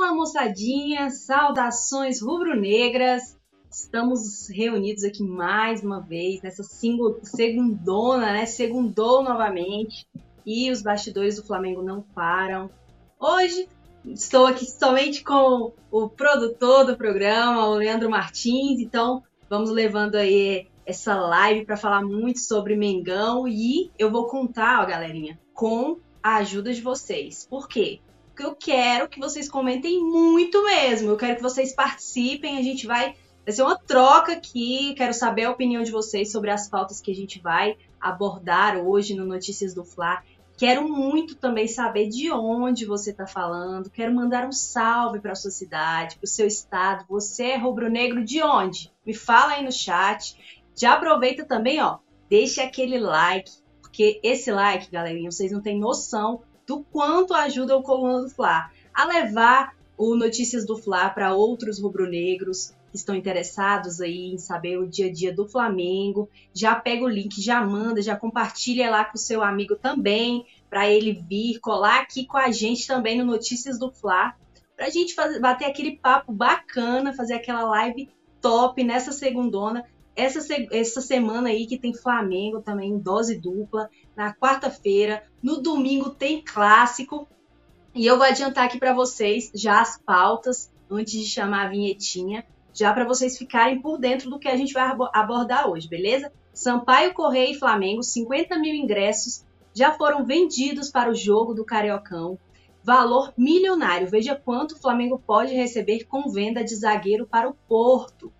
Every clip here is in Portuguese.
Fala moçadinha, saudações rubro-negras. Estamos reunidos aqui mais uma vez nessa segundona, né? Segundou novamente e os bastidores do Flamengo não param. Hoje estou aqui somente com o produtor do programa, o Leandro Martins. Então vamos levando aí essa live para falar muito sobre Mengão e eu vou contar, ó, galerinha, com a ajuda de vocês. Por quê? Porque eu quero que vocês comentem muito mesmo. Eu quero que vocês participem. A gente vai. Vai ser uma troca aqui. Quero saber a opinião de vocês sobre as pautas que a gente vai abordar hoje no Notícias do Fla. Quero muito também saber de onde você está falando. Quero mandar um salve para a sua cidade, para o seu estado. Você é rubro-negro de onde? Me fala aí no chat. Já aproveita também, ó, deixa aquele like, porque esse like, galerinha, vocês não têm noção do quanto ajuda o Coluna do Fla a levar o Notícias do Fla para outros rubro-negros que estão interessados aí em saber o dia a dia do Flamengo. Já pega o link, já manda, já compartilha lá com o seu amigo também, para ele vir colar aqui com a gente também no Notícias do Fla, para a gente fazer, bater aquele papo bacana, fazer aquela live top nessa segundona essa, essa semana aí que tem Flamengo também, dose dupla. Na quarta-feira, no domingo tem clássico. E eu vou adiantar aqui para vocês já as pautas antes de chamar a vinhetinha, já para vocês ficarem por dentro do que a gente vai abordar hoje, beleza? Sampaio Correia e Flamengo, 50 mil ingressos já foram vendidos para o jogo do Cariocão. Valor milionário. Veja quanto o Flamengo pode receber com venda de zagueiro para o Porto.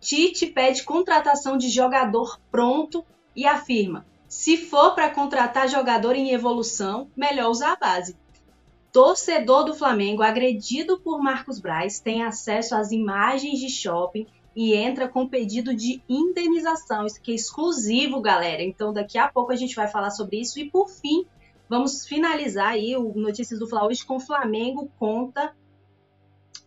Tite pede contratação de jogador pronto e afirma: se for para contratar jogador em evolução, melhor usar a base. Torcedor do Flamengo agredido por Marcos Braz tem acesso às imagens de shopping e entra com pedido de indenização. Isso aqui é exclusivo, galera. Então daqui a pouco a gente vai falar sobre isso. E por fim, vamos finalizar aí o Notícias do Fla com o Flamengo conta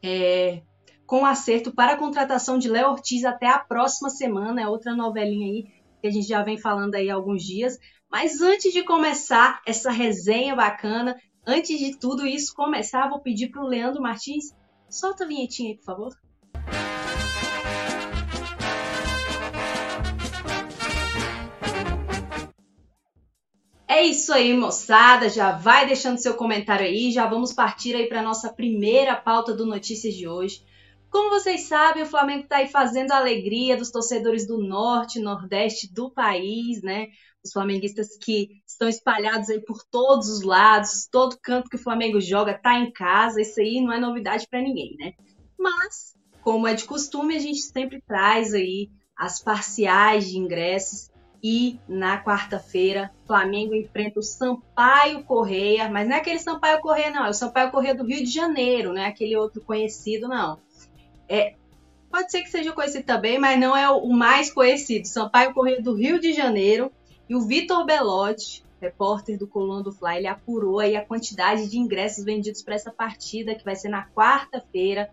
é, com acerto para a contratação de Léo Ortiz até a próxima semana. É outra novelinha aí que a gente já vem falando aí há alguns dias. Mas antes de começar essa resenha bacana, antes de tudo isso começar, vou pedir para o Leandro Martins, solta a vinhetinha aí, por favor. É isso aí, moçada. Já vai deixando seu comentário aí. Já vamos partir aí para nossa primeira pauta do Notícias de hoje. Como vocês sabem, o Flamengo está aí fazendo a alegria dos torcedores do norte nordeste do país, né? Os flamenguistas que estão espalhados aí por todos os lados, todo canto que o Flamengo joga tá em casa, isso aí não é novidade para ninguém, né? Mas, como é de costume, a gente sempre traz aí as parciais de ingressos. E na quarta-feira, Flamengo enfrenta o Sampaio Correia, mas não é aquele Sampaio Correia, não, é o Sampaio Correia do Rio de Janeiro, não é aquele outro conhecido, não é, pode ser que seja conhecido também, mas não é o mais conhecido. Sampaio Correia do Rio de Janeiro e o Vitor Belotti, repórter do Coluna do Fly, ele apurou aí a quantidade de ingressos vendidos para essa partida, que vai ser na quarta-feira,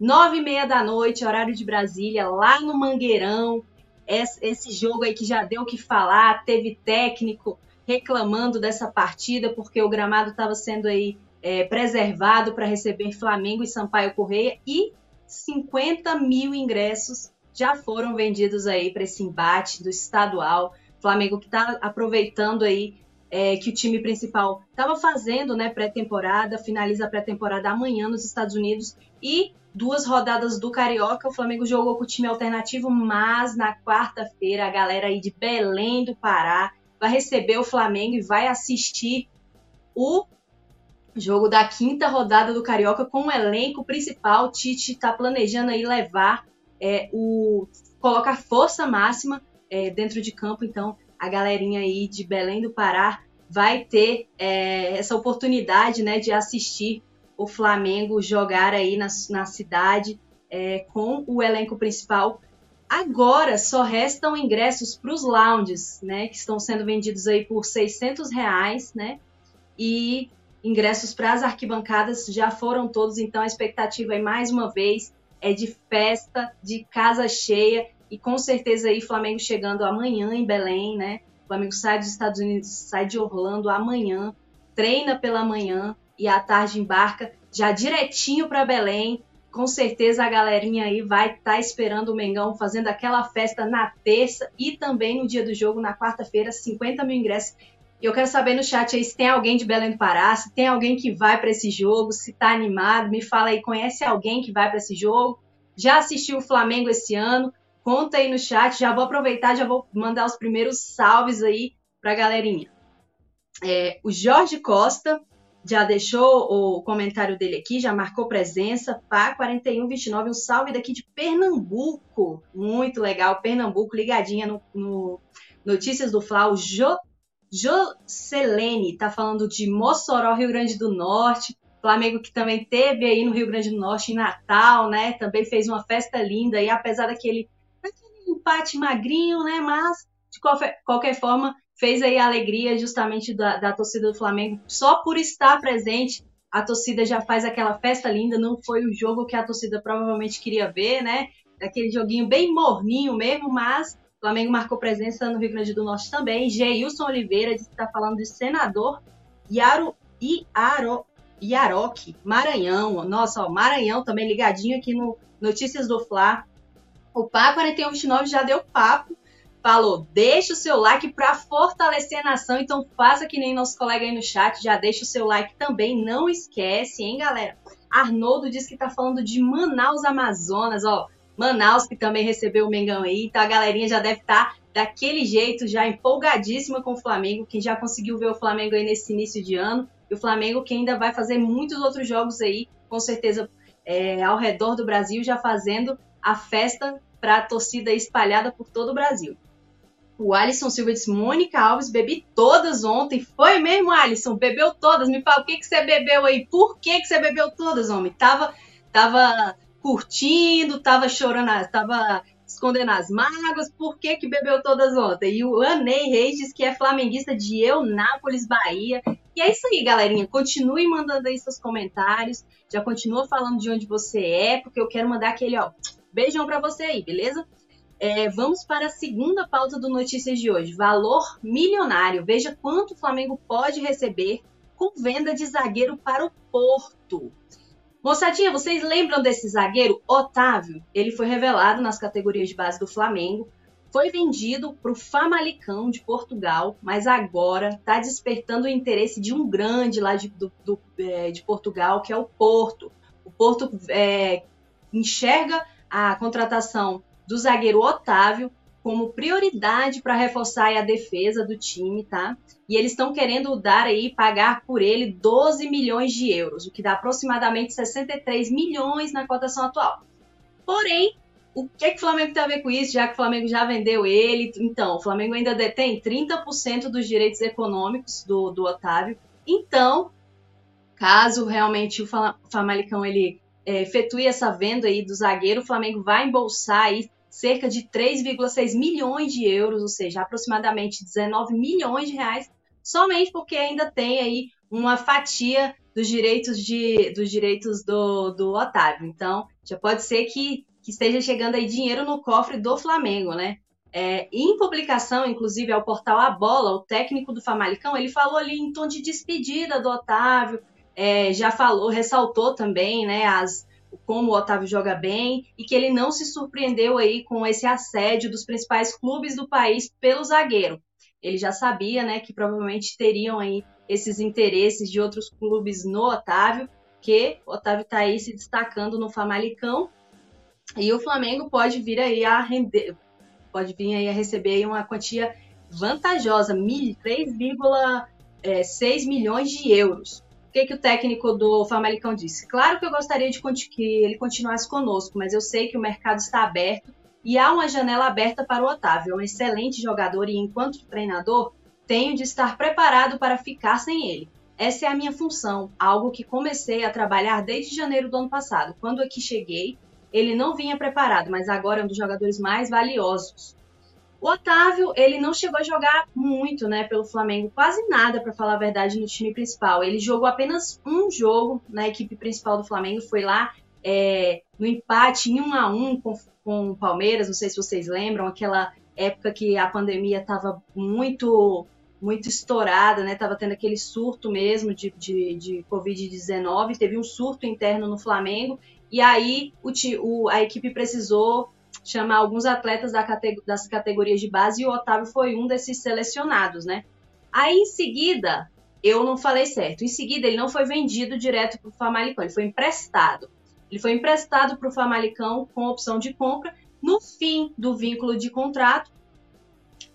nove e meia da noite, horário de Brasília, lá no Mangueirão. Esse jogo aí que já deu o que falar, teve técnico reclamando dessa partida, porque o gramado estava sendo aí é, preservado para receber Flamengo e Sampaio Correia, e 50 mil ingressos já foram vendidos aí para esse embate do estadual. Flamengo que está aproveitando aí é, que o time principal estava fazendo né, pré-temporada, finaliza a pré-temporada amanhã nos Estados Unidos e duas rodadas do Carioca. O Flamengo jogou com o time alternativo, mas na quarta-feira a galera aí de Belém do Pará vai receber o Flamengo e vai assistir o Jogo da quinta rodada do Carioca com o elenco principal. Tite está planejando aí levar é, o. colocar força máxima é, dentro de campo. Então, a galerinha aí de Belém do Pará vai ter é, essa oportunidade né, de assistir o Flamengo jogar aí na, na cidade é, com o elenco principal. Agora só restam ingressos para os lounges, né, que estão sendo vendidos aí por 600 reais, né, e ingressos para as arquibancadas já foram todos, então a expectativa aí mais uma vez é de festa, de casa cheia e com certeza aí Flamengo chegando amanhã em Belém, né? O Flamengo sai dos Estados Unidos, sai de Orlando amanhã, treina pela manhã e à tarde embarca já direitinho para Belém. Com certeza a galerinha aí vai estar tá esperando o Mengão fazendo aquela festa na terça e também no dia do jogo, na quarta-feira, 50 mil ingressos. E eu quero saber no chat aí se tem alguém de Belém do Pará, se tem alguém que vai para esse jogo, se tá animado, me fala aí, conhece alguém que vai para esse jogo? Já assistiu o Flamengo esse ano? Conta aí no chat, já vou aproveitar, já vou mandar os primeiros salves aí pra galerinha. É, o Jorge Costa já deixou o comentário dele aqui, já marcou presença. Pá 4129, um salve daqui de Pernambuco. Muito legal, Pernambuco, ligadinha no, no Notícias do Fla. O Jocelene tá falando de Mossoró, Rio Grande do Norte. Flamengo que também teve aí no Rio Grande do Norte em Natal, né? Também fez uma festa linda e apesar daquele, daquele empate magrinho, né? Mas de qualquer, qualquer forma fez aí a alegria justamente da, da torcida do Flamengo. Só por estar presente, a torcida já faz aquela festa linda. Não foi o jogo que a torcida provavelmente queria ver, né? Aquele joguinho bem morninho mesmo, mas Flamengo marcou presença no Rio Grande do Norte também. Geilson Oliveira está falando de senador Yaro, Iaro, Iaroque, Maranhão. Nossa, ó, Maranhão também ligadinho aqui no Notícias do Fla. O Pá 4129 já deu papo falou: deixa o seu like para fortalecer a nação. Então faça que nem nosso colega aí no chat, já deixa o seu like também. Não esquece, hein, galera? Arnoldo diz que tá falando de Manaus, Amazonas, ó. Manaus que também recebeu o Mengão aí. Então a galerinha já deve estar tá daquele jeito, já empolgadíssima com o Flamengo. Quem já conseguiu ver o Flamengo aí nesse início de ano. E o Flamengo que ainda vai fazer muitos outros jogos aí, com certeza, é, ao redor do Brasil, já fazendo a festa para a torcida espalhada por todo o Brasil. O Alisson Silva disse: Mônica Alves, bebi todas ontem. Foi mesmo, Alisson? Bebeu todas? Me fala o que, que você bebeu aí? Por que, que você bebeu todas, homem? Tava, tava curtindo, tava chorando, tava escondendo as mágoas. Por que, que bebeu todas ontem? E o Anei Reis diz que é flamenguista de Eunápolis, Bahia. E é isso aí, galerinha. Continue mandando aí seus comentários. Já continua falando de onde você é, porque eu quero mandar aquele, ó, beijão pra você aí, beleza? É, vamos para a segunda pauta do Notícias de hoje: valor milionário. Veja quanto o Flamengo pode receber com venda de zagueiro para o Porto. Moçadinha, vocês lembram desse zagueiro? Otávio. Ele foi revelado nas categorias de base do Flamengo. Foi vendido para o Famalicão de Portugal, mas agora está despertando o interesse de um grande lá de, do, do, é, de Portugal, que é o Porto. O Porto é, enxerga a contratação do zagueiro Otávio como prioridade para reforçar a defesa do time, tá? E eles estão querendo dar aí, pagar por ele 12 milhões de euros, o que dá aproximadamente 63 milhões na cotação atual. Porém, o que, é que o Flamengo tem a ver com isso, já que o Flamengo já vendeu ele? Então, o Flamengo ainda detém 30% dos direitos econômicos do, do Otávio. Então, caso realmente o Famalicão ele é, efetue essa venda aí do zagueiro, o Flamengo vai embolsar aí cerca de 3,6 milhões de euros, ou seja, aproximadamente 19 milhões de reais, somente porque ainda tem aí uma fatia dos direitos de, dos direitos do, do Otávio. Então, já pode ser que, que esteja chegando aí dinheiro no cofre do Flamengo, né? É, em publicação, inclusive, ao portal A Bola, o técnico do Famalicão, ele falou ali em tom de despedida do Otávio, é, já falou, ressaltou também né, as, como o Otávio joga bem e que ele não se surpreendeu aí com esse assédio dos principais clubes do país pelo zagueiro. Ele já sabia, né, que provavelmente teriam aí esses interesses de outros clubes no Otávio, que o Otávio está aí se destacando no Famalicão e o Flamengo pode vir aí a render, pode vir aí a receber aí uma quantia vantajosa, 3,6 é, milhões de euros. O que, que o técnico do Famalicão disse? Claro que eu gostaria de que ele continuasse conosco, mas eu sei que o mercado está aberto e há uma janela aberta para o Otávio. É um excelente jogador e, enquanto treinador, tenho de estar preparado para ficar sem ele. Essa é a minha função, algo que comecei a trabalhar desde janeiro do ano passado. Quando aqui cheguei, ele não vinha preparado, mas agora é um dos jogadores mais valiosos. O Otávio, ele não chegou a jogar muito, né, pelo Flamengo, quase nada, para falar a verdade, no time principal. Ele jogou apenas um jogo na equipe principal do Flamengo, foi lá é, no empate em um a um com, com o Palmeiras, não sei se vocês lembram, aquela época que a pandemia estava muito muito estourada, né? Tava tendo aquele surto mesmo de, de, de Covid-19, teve um surto interno no Flamengo, e aí o, o, a equipe precisou chamar alguns atletas da das categorias de base e o Otávio foi um desses selecionados, né? Aí em seguida, eu não falei certo, em seguida ele não foi vendido direto para o Famalicão, ele foi emprestado. Ele foi emprestado para o Famalicão com opção de compra. No fim do vínculo de contrato,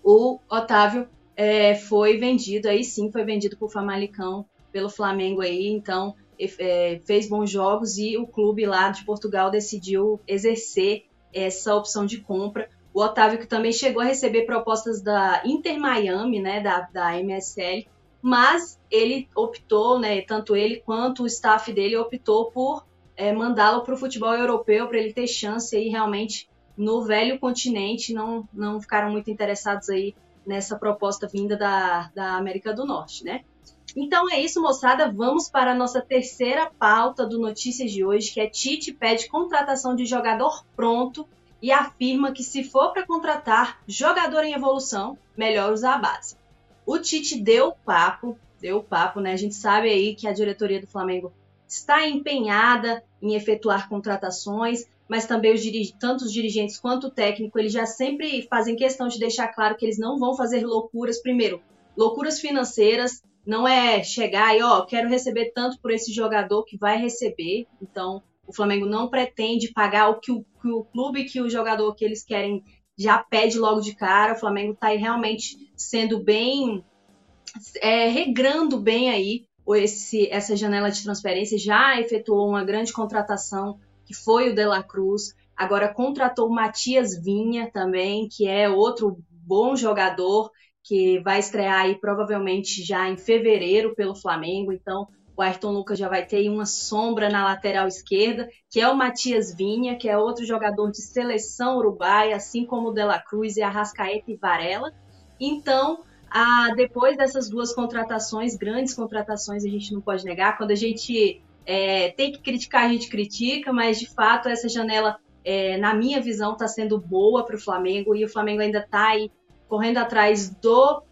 o Otávio é, foi vendido, aí sim foi vendido para o Famalicão pelo Flamengo aí, então é, fez bons jogos e o clube lá de Portugal decidiu exercer essa opção de compra. O Otávio que também chegou a receber propostas da Inter Miami, né, da, da MSL, mas ele optou, né, tanto ele quanto o staff dele optou por é, mandá-lo para o futebol europeu para ele ter chance aí realmente no velho continente, não, não ficaram muito interessados aí nessa proposta vinda da, da América do Norte, né? Então é isso, moçada. Vamos para a nossa terceira pauta do Notícias de hoje, que é Tite pede contratação de jogador pronto e afirma que se for para contratar jogador em evolução, melhor usar a base. O Tite deu papo, deu papo, né? A gente sabe aí que a diretoria do Flamengo está empenhada em efetuar contratações, mas também os tanto os dirigentes quanto o técnico, eles já sempre fazem questão de deixar claro que eles não vão fazer loucuras. Primeiro, loucuras financeiras, não é chegar e, ó, quero receber tanto por esse jogador que vai receber. Então, o Flamengo não pretende pagar o que o, que o clube, que o jogador que eles querem já pede logo de cara. O Flamengo está aí realmente sendo bem, é, regrando bem aí esse, essa janela de transferência. Já efetuou uma grande contratação, que foi o De La Cruz. Agora contratou Matias Vinha também, que é outro bom jogador que vai estrear aí provavelmente já em fevereiro pelo Flamengo. Então, o Ayrton Lucas já vai ter uma sombra na lateral esquerda, que é o Matias Vinha, que é outro jogador de seleção uruguaia, assim como o De La Cruz e Arrascaeta e Varela. Então, a, depois dessas duas contratações, grandes contratações, a gente não pode negar, quando a gente é, tem que criticar, a gente critica, mas de fato essa janela, é, na minha visão, está sendo boa para o Flamengo e o Flamengo ainda está aí correndo atrás do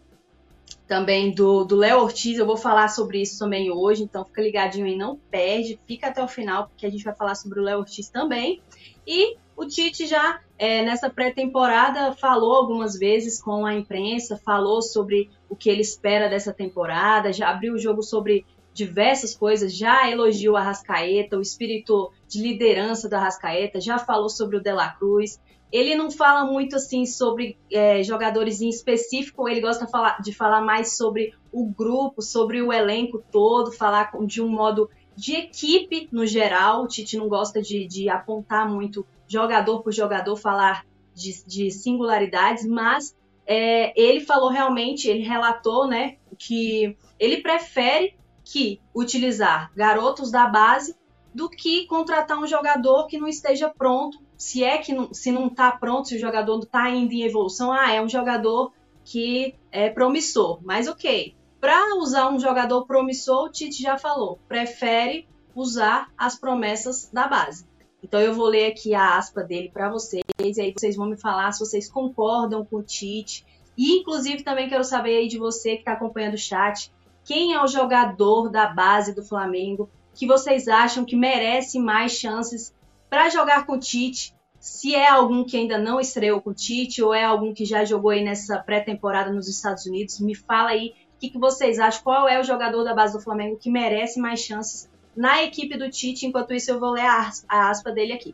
também do Léo Ortiz. Eu vou falar sobre isso também hoje, então fica ligadinho aí, não perde, fica até o final, porque a gente vai falar sobre o Léo Ortiz também. E o Tite já é, nessa pré-temporada falou algumas vezes com a imprensa, falou sobre o que ele espera dessa temporada, já abriu o jogo sobre diversas coisas, já elogiou a Rascaeta, o espírito de liderança da Rascaeta, já falou sobre o De La Cruz, ele não fala muito assim sobre é, jogadores em específico, ele gosta de falar, mais sobre o grupo, sobre o elenco todo, falar de um modo de equipe no geral. O Tite não gosta de, de apontar muito jogador por jogador, falar de, de singularidades, mas é, ele falou realmente, ele relatou né, que ele prefere que utilizar garotos da base do que contratar um jogador que não esteja pronto se é que não, se não está pronto, se o jogador não está ainda em evolução, ah, é um jogador que é promissor. Mas ok, para usar um jogador promissor, o Tite já falou, prefere usar as promessas da base. Então eu vou ler aqui a aspa dele para vocês, e aí vocês vão me falar se vocês concordam com o Tite. E inclusive também quero saber aí de você que está acompanhando o chat, quem é o jogador da base do Flamengo que vocês acham que merece mais chances para jogar com o Tite, se é algum que ainda não estreou com o Tite ou é algum que já jogou aí nessa pré-temporada nos Estados Unidos, me fala aí o que, que vocês acham, qual é o jogador da base do Flamengo que merece mais chances na equipe do Tite. Enquanto isso, eu vou ler a, a aspa dele aqui.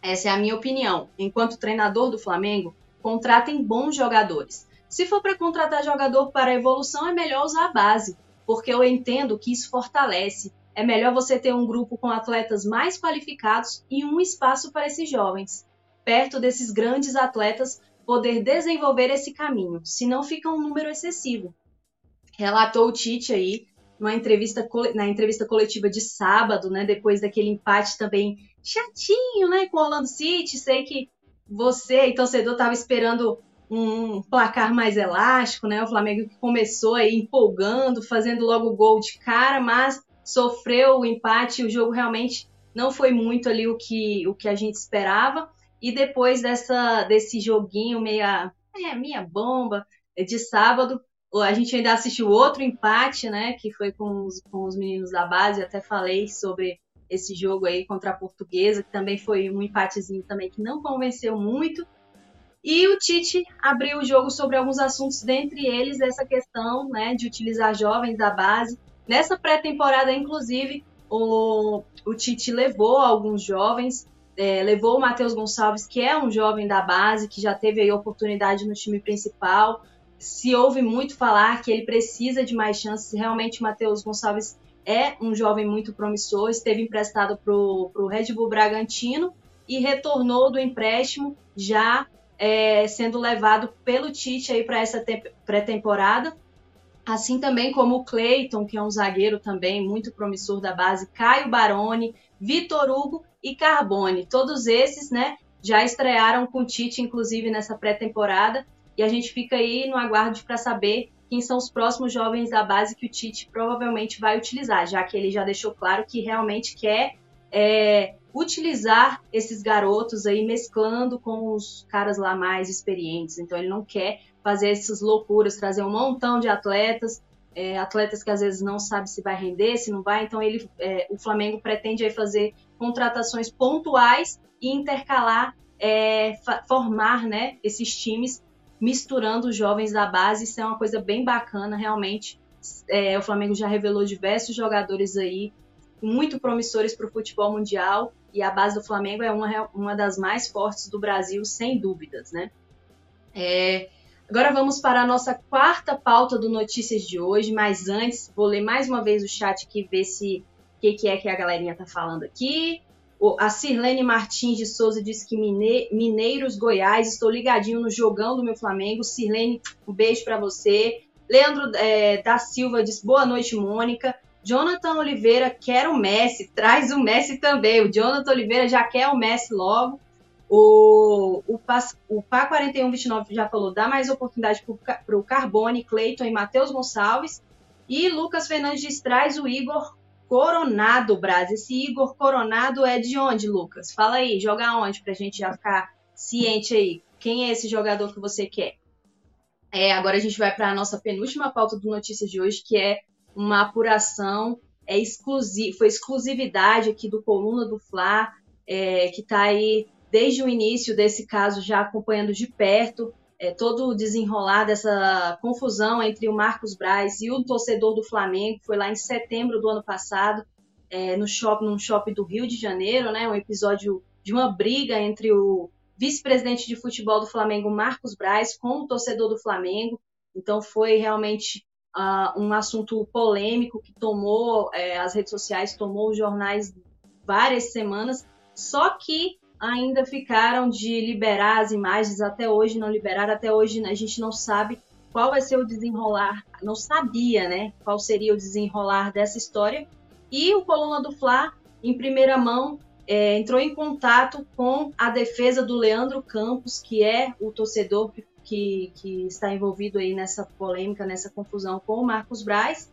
Essa é a minha opinião. Enquanto treinador do Flamengo, contratem bons jogadores. Se for para contratar jogador para evolução, é melhor usar a base, porque eu entendo que isso fortalece é melhor você ter um grupo com atletas mais qualificados e um espaço para esses jovens. Perto desses grandes atletas, poder desenvolver esse caminho, senão fica um número excessivo. Relatou o Tite aí numa entrevista, na entrevista coletiva de sábado, né, depois daquele empate também chatinho, né, com o Orlando City. Sei que você e torcedor estava esperando um placar mais elástico, né? O Flamengo que começou aí empolgando, fazendo logo gol de cara, mas sofreu o empate, o jogo realmente não foi muito ali o que, o que a gente esperava. E depois dessa, desse joguinho meia, é, minha bomba de sábado, A gente ainda assistiu outro empate, né? Que foi com os, com os meninos da base. Até falei sobre esse jogo aí contra a Portuguesa, que também foi um empatezinho também que não convenceu muito. E o Tite abriu o jogo sobre alguns assuntos, dentre eles essa questão né, de utilizar jovens da base. Nessa pré-temporada, inclusive, o, o Tite levou alguns jovens, é, levou o Matheus Gonçalves, que é um jovem da base, que já teve aí oportunidade no time principal. Se ouve muito falar que ele precisa de mais chances, realmente o Matheus Gonçalves é um jovem muito promissor, esteve emprestado para o Red Bull Bragantino e retornou do empréstimo já é, sendo levado pelo Tite aí para essa pré-temporada. Assim também como o Cleiton, que é um zagueiro também muito promissor da base, Caio Baroni, Vitor Hugo e Carbone. Todos esses, né, já estrearam com o Tite, inclusive, nessa pré-temporada. E a gente fica aí no aguardo para saber quem são os próximos jovens da base que o Tite provavelmente vai utilizar, já que ele já deixou claro que realmente quer é, utilizar esses garotos aí mesclando com os caras lá mais experientes. Então ele não quer fazer essas loucuras, trazer um montão de atletas, é, atletas que às vezes não sabe se vai render, se não vai. Então ele, é, o Flamengo pretende aí fazer contratações pontuais e intercalar, é, formar, né, esses times misturando os jovens da base. Isso é uma coisa bem bacana, realmente. É, o Flamengo já revelou diversos jogadores aí muito promissores para o futebol mundial e a base do Flamengo é uma, uma das mais fortes do Brasil, sem dúvidas, né? É, agora vamos para a nossa quarta pauta do Notícias de hoje, mas antes vou ler mais uma vez o chat aqui, ver se o que, que, é que a galerinha tá falando aqui. O, a Sirlene Martins de Souza disse que Mine, Mineiros Goiás, estou ligadinho no jogão do meu Flamengo. Sirlene, um beijo para você. Leandro é, da Silva disse boa noite, Mônica. Jonathan Oliveira quer o Messi, traz o Messi também. O Jonathan Oliveira já quer o Messi logo. O, o, o PA4129 já falou, dá mais oportunidade para o Carbone, Cleiton e Matheus Gonçalves. E Lucas Fernandes traz o Igor Coronado, Braz. Esse Igor Coronado é de onde, Lucas? Fala aí, joga onde para a gente já ficar ciente aí. Quem é esse jogador que você quer? É, agora a gente vai para a nossa penúltima pauta do Notícias de hoje, que é uma apuração é exclusiva, foi exclusividade aqui do Coluna do Fla, é, que está aí desde o início desse caso já acompanhando de perto é, todo o desenrolar dessa confusão entre o Marcos Braz e o torcedor do Flamengo, foi lá em setembro do ano passado, é, no shopping, num shopping do Rio de Janeiro, né, um episódio de uma briga entre o vice-presidente de futebol do Flamengo, Marcos Braz, com o torcedor do Flamengo. Então foi realmente uh, um assunto polêmico que tomou é, as redes sociais, tomou os jornais várias semanas, só que ainda ficaram de liberar as imagens, até hoje não liberaram, até hoje a gente não sabe qual vai ser o desenrolar, não sabia, né, qual seria o desenrolar dessa história. E o Coluna do Fla, em primeira mão, é, entrou em contato com a defesa do Leandro Campos, que é o torcedor que que, que está envolvido aí nessa polêmica, nessa confusão com o Marcos Braz.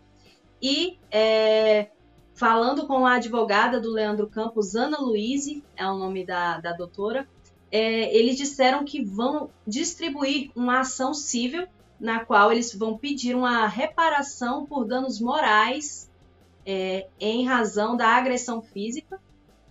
E é, falando com a advogada do Leandro Campos, Ana Luiz, é o nome da, da doutora, é, eles disseram que vão distribuir uma ação civil na qual eles vão pedir uma reparação por danos morais é, em razão da agressão física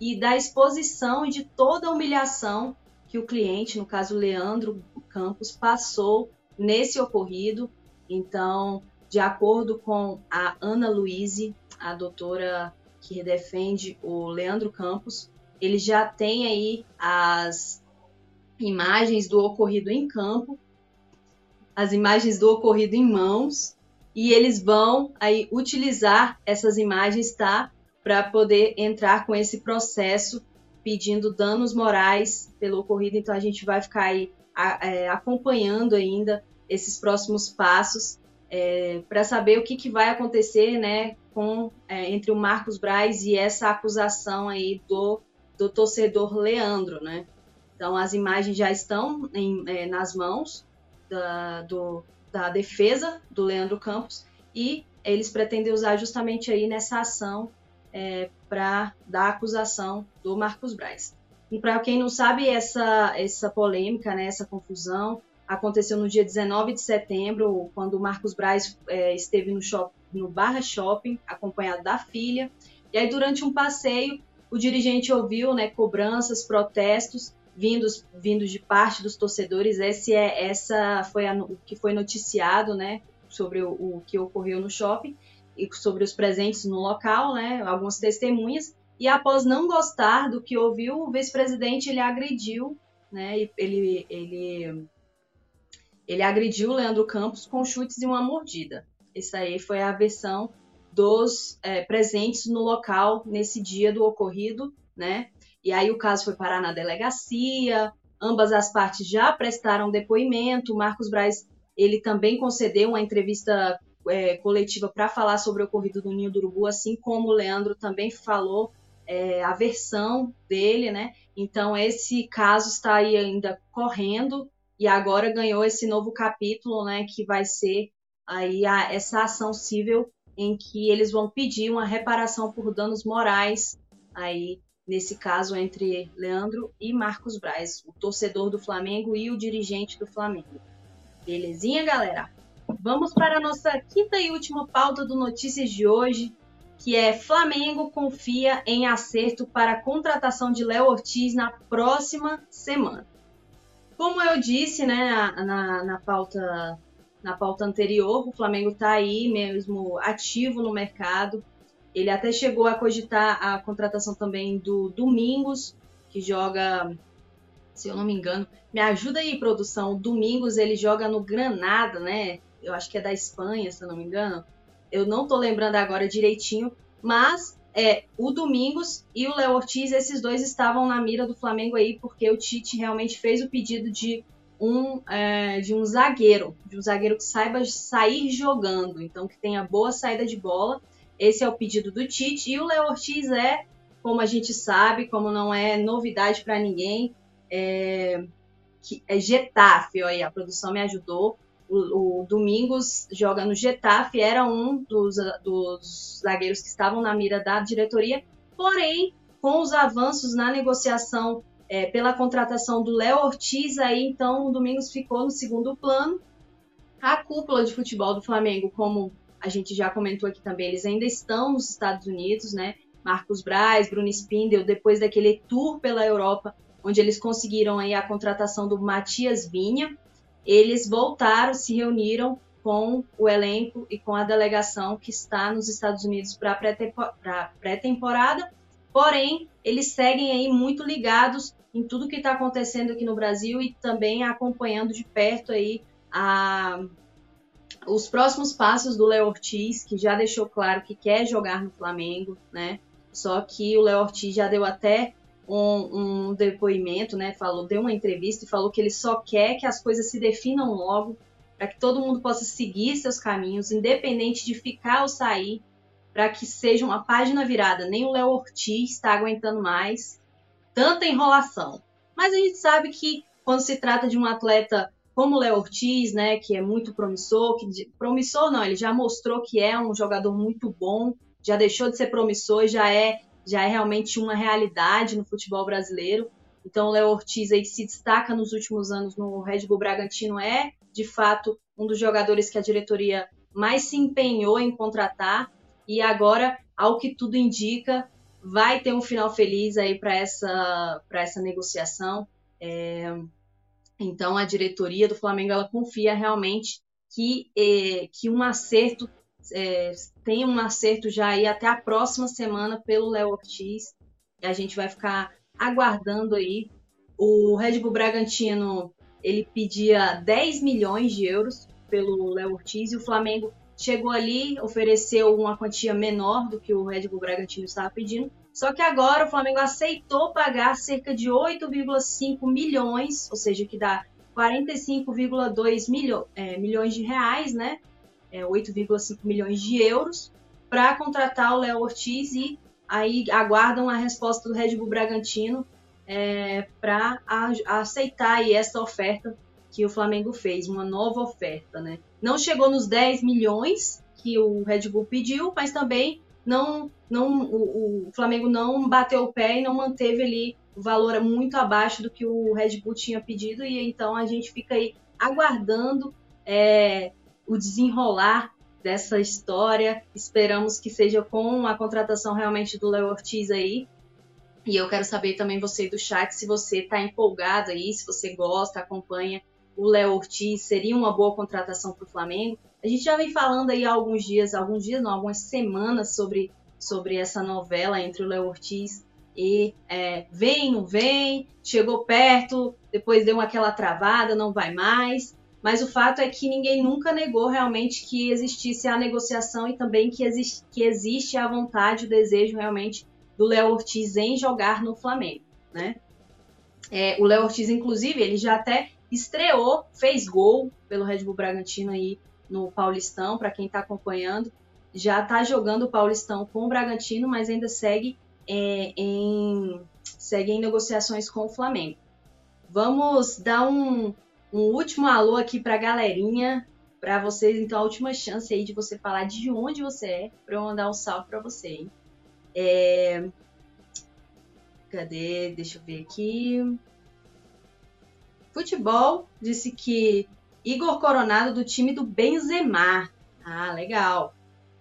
e da exposição e de toda a humilhação que o cliente, no caso Leandro Campos, passou nesse ocorrido. Então, de acordo com a Ana Luiz, a doutora que defende o Leandro Campos, ele já tem aí as imagens do ocorrido em campo, as imagens do ocorrido em mãos, e eles vão aí utilizar essas imagens, tá? Para poder entrar com esse processo pedindo danos morais pelo ocorrido, então a gente vai ficar aí é, acompanhando ainda esses próximos passos é, para saber o que, que, vai acontecer né, com, é, entre o Marcos Braz e essa acusação aí do, do torcedor Leandro. Né? Então as imagens já estão em, é, nas mãos da, do, da defesa do Leandro Campos e eles pretendem usar justamente aí nessa ação é, para dar acusação do Marcos Braz. E para quem não sabe, essa, essa polêmica, né, essa confusão aconteceu no dia 19 de setembro, quando o Marcos Braz é, esteve no, no Barra Shopping, acompanhado da filha. E aí, durante um passeio, o dirigente ouviu né, cobranças, protestos vindos, vindos de parte dos torcedores. Esse é, essa foi a, o que foi noticiado né, sobre o, o que ocorreu no shopping e sobre os presentes no local, né, algumas testemunhas. E após não gostar do que ouviu, o vice-presidente ele agrediu, né, ele, ele, ele agrediu o Leandro Campos com chutes e uma mordida. Essa aí foi a versão dos é, presentes no local nesse dia do ocorrido, né? E aí o caso foi parar na delegacia, ambas as partes já prestaram depoimento. O Marcos Braz ele também concedeu uma entrevista é, coletiva para falar sobre o ocorrido do Ninho do Urubu, assim como o Leandro também falou é, a versão dele, né? Então esse caso está aí ainda correndo e agora ganhou esse novo capítulo, né? Que vai ser aí a, essa ação civil em que eles vão pedir uma reparação por danos morais aí nesse caso entre Leandro e Marcos Braz, o torcedor do Flamengo e o dirigente do Flamengo. Belezinha, galera? Vamos para a nossa quinta e última pauta do Notícias de hoje, que é Flamengo confia em acerto para a contratação de Léo Ortiz na próxima semana. Como eu disse né, na, na, pauta, na pauta anterior, o Flamengo está aí mesmo ativo no mercado. Ele até chegou a cogitar a contratação também do Domingos, que joga, se eu não me engano, me ajuda aí, produção. O Domingos ele joga no Granada, né? Eu acho que é da Espanha, se eu não me engano eu não tô lembrando agora direitinho, mas é, o Domingos e o Léo Ortiz, esses dois estavam na mira do Flamengo aí, porque o Tite realmente fez o pedido de um, é, de um zagueiro, de um zagueiro que saiba sair jogando, então que tenha boa saída de bola. Esse é o pedido do Tite. E o Léo Ortiz é, como a gente sabe, como não é novidade para ninguém, é, que é Getafe, aí a produção me ajudou o, o, Domingos joga no Getafe, era um dos, dos zagueiros que estavam na mira da diretoria, porém, com os avanços na negociação é, pela contratação do Léo Ortiz, aí então o Domingos ficou no segundo plano. A cúpula de futebol do Flamengo, como a gente já comentou aqui também, eles ainda estão nos Estados Unidos, né? Marcos Braz, Bruno Spindel, depois daquele tour pela Europa, onde eles conseguiram aí a contratação do Matias Vinha, eles voltaram, se reuniram com o elenco e com a delegação que está nos Estados Unidos para a pré-temporada. Porém, eles seguem aí muito ligados em tudo que está acontecendo aqui no Brasil e também acompanhando de perto aí a, os próximos passos do Léo Ortiz, que já deixou claro que quer jogar no Flamengo, né? Só que o Léo Ortiz já deu até um, um, depoimento, né? Falou, deu uma entrevista e falou que ele só quer que as coisas se definam logo, para que todo mundo possa seguir seus caminhos, independente de ficar ou sair, para que seja uma página virada. Nem o Léo Ortiz está aguentando mais tanta enrolação. Mas a gente sabe que quando se trata de um atleta como o Léo Ortiz, né, que é muito promissor, que promissor não, ele já mostrou que é um jogador muito bom, já deixou de ser promissor, já é já é realmente uma realidade no futebol brasileiro. Então, o Léo Ortiz aí se destaca nos últimos anos no Red Bull Bragantino, é de fato um dos jogadores que a diretoria mais se empenhou em contratar e agora, ao que tudo indica, vai ter um final feliz aí para essa, essa negociação. É, então, a diretoria do Flamengo ela confia realmente que, é, que um acerto é, tem um acerto já aí até a próxima semana pelo Léo Ortiz. E a gente vai ficar aguardando aí. O Red Bull Bragantino ele pedia 10 milhões de euros pelo Léo Ortiz e o Flamengo chegou ali, ofereceu uma quantia menor do que o Red Bull Bragantino estava pedindo. Só que agora o Flamengo aceitou pagar cerca de 8,5 milhões, ou seja, que dá 45,2 milho, é, milhões de reais, né? É, 8,5 milhões de euros para contratar o Léo Ortiz e aí aguardam a resposta do Red Bull Bragantino é, para aceitar aí essa oferta que o Flamengo fez, uma nova oferta, né? Não chegou nos 10 milhões que o Red Bull pediu, mas também não, não o, o Flamengo não bateu o pé e não manteve ali o valor muito abaixo do que o Red Bull tinha pedido e então a gente fica aí aguardando é, o desenrolar dessa história. Esperamos que seja com a contratação realmente do Léo Ortiz aí. E eu quero saber também você do chat se você está empolgado aí, se você gosta, acompanha o Léo Ortiz, seria uma boa contratação para o Flamengo. A gente já vem falando aí há alguns dias, alguns dias não, algumas semanas sobre, sobre essa novela entre o Léo Ortiz e é, vem, não vem, chegou perto, depois deu aquela travada, não vai mais. Mas o fato é que ninguém nunca negou realmente que existisse a negociação e também que, existe, que existe a vontade, o desejo realmente do Léo Ortiz em jogar no Flamengo, né? É, o Léo Ortiz, inclusive, ele já até estreou, fez gol pelo Red Bull Bragantino aí no Paulistão, para quem está acompanhando. Já está jogando o Paulistão com o Bragantino, mas ainda segue é, em, segue em negociações com o Flamengo. Vamos dar um, um último alô aqui para a galerinha, para vocês, então, a última chance aí de você falar de onde você é, para eu mandar um salve para você. Hein? É... Cadê? Deixa eu ver aqui. Futebol disse que Igor Coronado do time do Benzema. Ah, legal.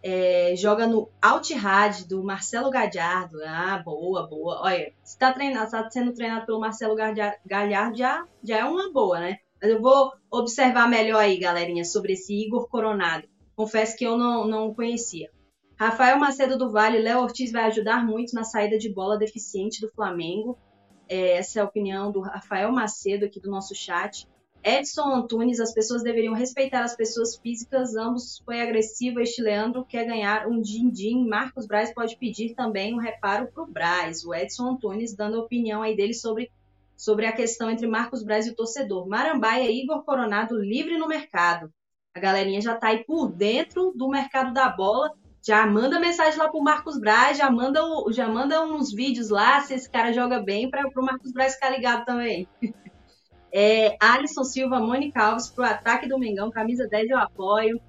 É, joga no Altirad do Marcelo Galhardo. Ah, boa, boa. Olha, se tá, treinado, tá sendo treinado pelo Marcelo Galhardo, já, já é uma boa, né? Mas eu vou observar melhor aí, galerinha, sobre esse Igor Coronado. Confesso que eu não, não conhecia. Rafael Macedo do Vale, Léo Ortiz vai ajudar muito na saída de bola deficiente do Flamengo. É, essa é a opinião do Rafael Macedo aqui do nosso chat. Edson Antunes, as pessoas deveriam respeitar as pessoas físicas, ambos foi agressivo. Este Leandro quer ganhar um din-din. Marcos Braz pode pedir também um reparo para o Braz. O Edson Antunes dando a opinião aí dele sobre, sobre a questão entre Marcos Braz e o torcedor. Marambaia, Igor Coronado livre no mercado. A galerinha já está aí por dentro do mercado da bola já manda mensagem lá pro Marcos Braz, já manda, já manda uns vídeos lá, se esse cara joga bem, para o Marcos Braz ficar ligado também. É, Alisson Silva, Mônica Alves pro ataque do Mengão, camisa 10 eu apoio.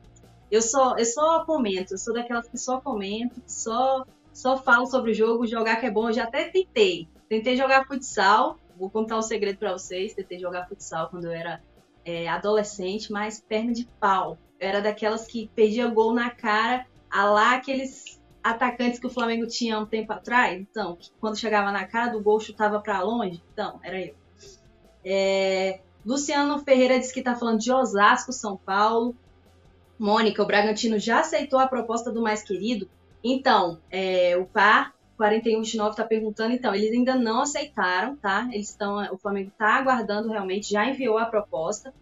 Eu só, eu só comento, eu sou daquelas que só comento, só, só falo sobre o jogo, jogar que é bom. Eu já até tentei. Tentei jogar futsal, vou contar um segredo para vocês. Tentei jogar futsal quando eu era é, adolescente, mas perna de pau. Eu era daquelas que perdia gol na cara a lá aqueles atacantes que o Flamengo tinha um tempo atrás, então, quando chegava na cara do gol chutava para longe, então, era eu. É, Luciano Ferreira disse que está falando de Osasco, São Paulo. Mônica, o Bragantino já aceitou a proposta do mais querido? Então, é, o PAR 4129 está perguntando, então, eles ainda não aceitaram, tá? Eles estão, o Flamengo está aguardando realmente, já enviou a proposta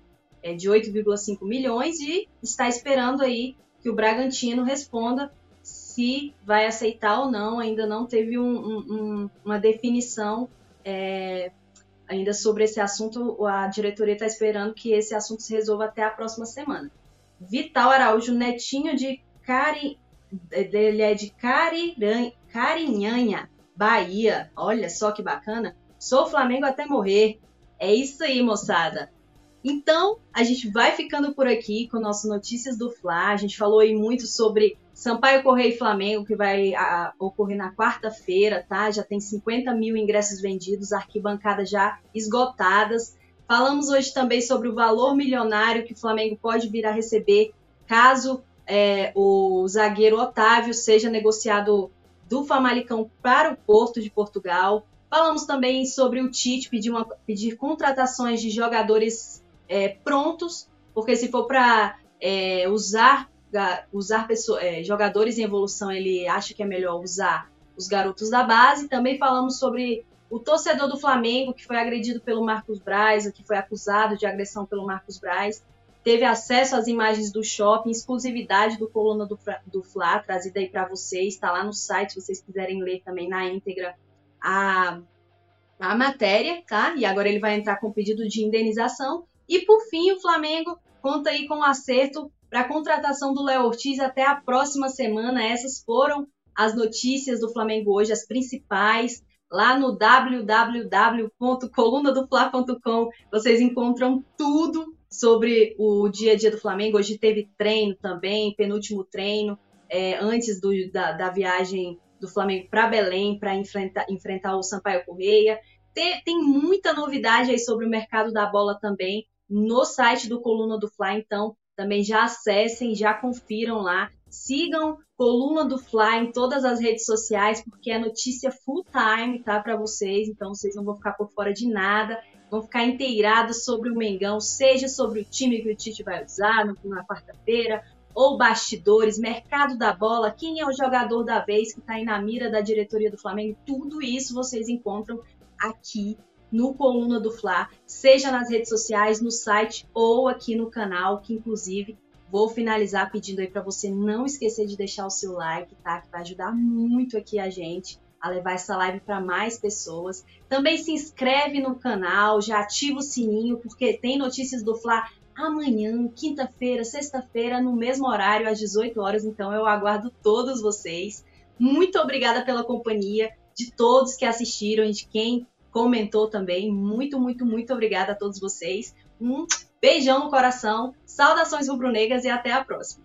é, de 8,5 milhões e está esperando aí que o Bragantino responda se vai aceitar ou não. Ainda não teve um, um, uma definição é, ainda sobre esse assunto. A diretoria está esperando que esse assunto se resolva até a próxima semana. Vital Araújo, netinho de Cari... Ele é de Cariran... Carinhanha, Bahia. Olha só que bacana. Sou Flamengo até morrer. É isso aí, moçada. Então, a gente vai ficando por aqui com nossas notícias do Fla. A gente falou aí muito sobre Sampaio Correia e Flamengo, que vai a, ocorrer na quarta-feira, tá? Já tem 50 mil ingressos vendidos, arquibancadas já esgotadas. Falamos hoje também sobre o valor milionário que o Flamengo pode vir a receber caso é, o zagueiro Otávio seja negociado do Famalicão para o Porto de Portugal. Falamos também sobre o Tite pedir, uma, pedir contratações de jogadores é, prontos, porque se for para é, usar usar pessoas, é, jogadores em evolução, ele acha que é melhor usar os garotos da base. Também falamos sobre o torcedor do Flamengo que foi agredido pelo Marcos Braz, que foi acusado de agressão pelo Marcos Braz. Teve acesso às imagens do shopping, exclusividade do Coluna do, do Fla, trazida aí para vocês. Está lá no site, se vocês quiserem ler também na íntegra a, a matéria, tá? E agora ele vai entrar com pedido de indenização. E por fim, o Flamengo conta aí com um acerto para a contratação do Léo Ortiz até a próxima semana. Essas foram as notícias do Flamengo hoje, as principais. Lá no www.colunadofla.com vocês encontram tudo sobre o dia a dia do Flamengo. Hoje teve treino também, penúltimo treino, é, antes do, da, da viagem do Flamengo para Belém para enfrentar, enfrentar o Sampaio Correia. Tem, tem muita novidade aí sobre o mercado da bola também no site do Coluna do Fly, então também já acessem, já confiram lá. Sigam Coluna do Fly em todas as redes sociais, porque é notícia full time, tá, para vocês. Então vocês não vão ficar por fora de nada, vão ficar inteirados sobre o Mengão, seja sobre o time que o Tite vai usar na quarta-feira, ou bastidores, mercado da bola, quem é o jogador da vez que está aí na mira da diretoria do Flamengo, tudo isso vocês encontram aqui no Coluna do Fla, seja nas redes sociais, no site ou aqui no canal, que inclusive vou finalizar pedindo aí para você não esquecer de deixar o seu like, tá? Que vai ajudar muito aqui a gente a levar essa live para mais pessoas. Também se inscreve no canal, já ativa o sininho, porque tem notícias do Fla amanhã, quinta-feira, sexta-feira, no mesmo horário, às 18 horas. Então eu aguardo todos vocês. Muito obrigada pela companhia de todos que assistiram e de quem comentou também. Muito, muito, muito obrigada a todos vocês. Um beijão no coração, saudações rubro-negras e até a próxima.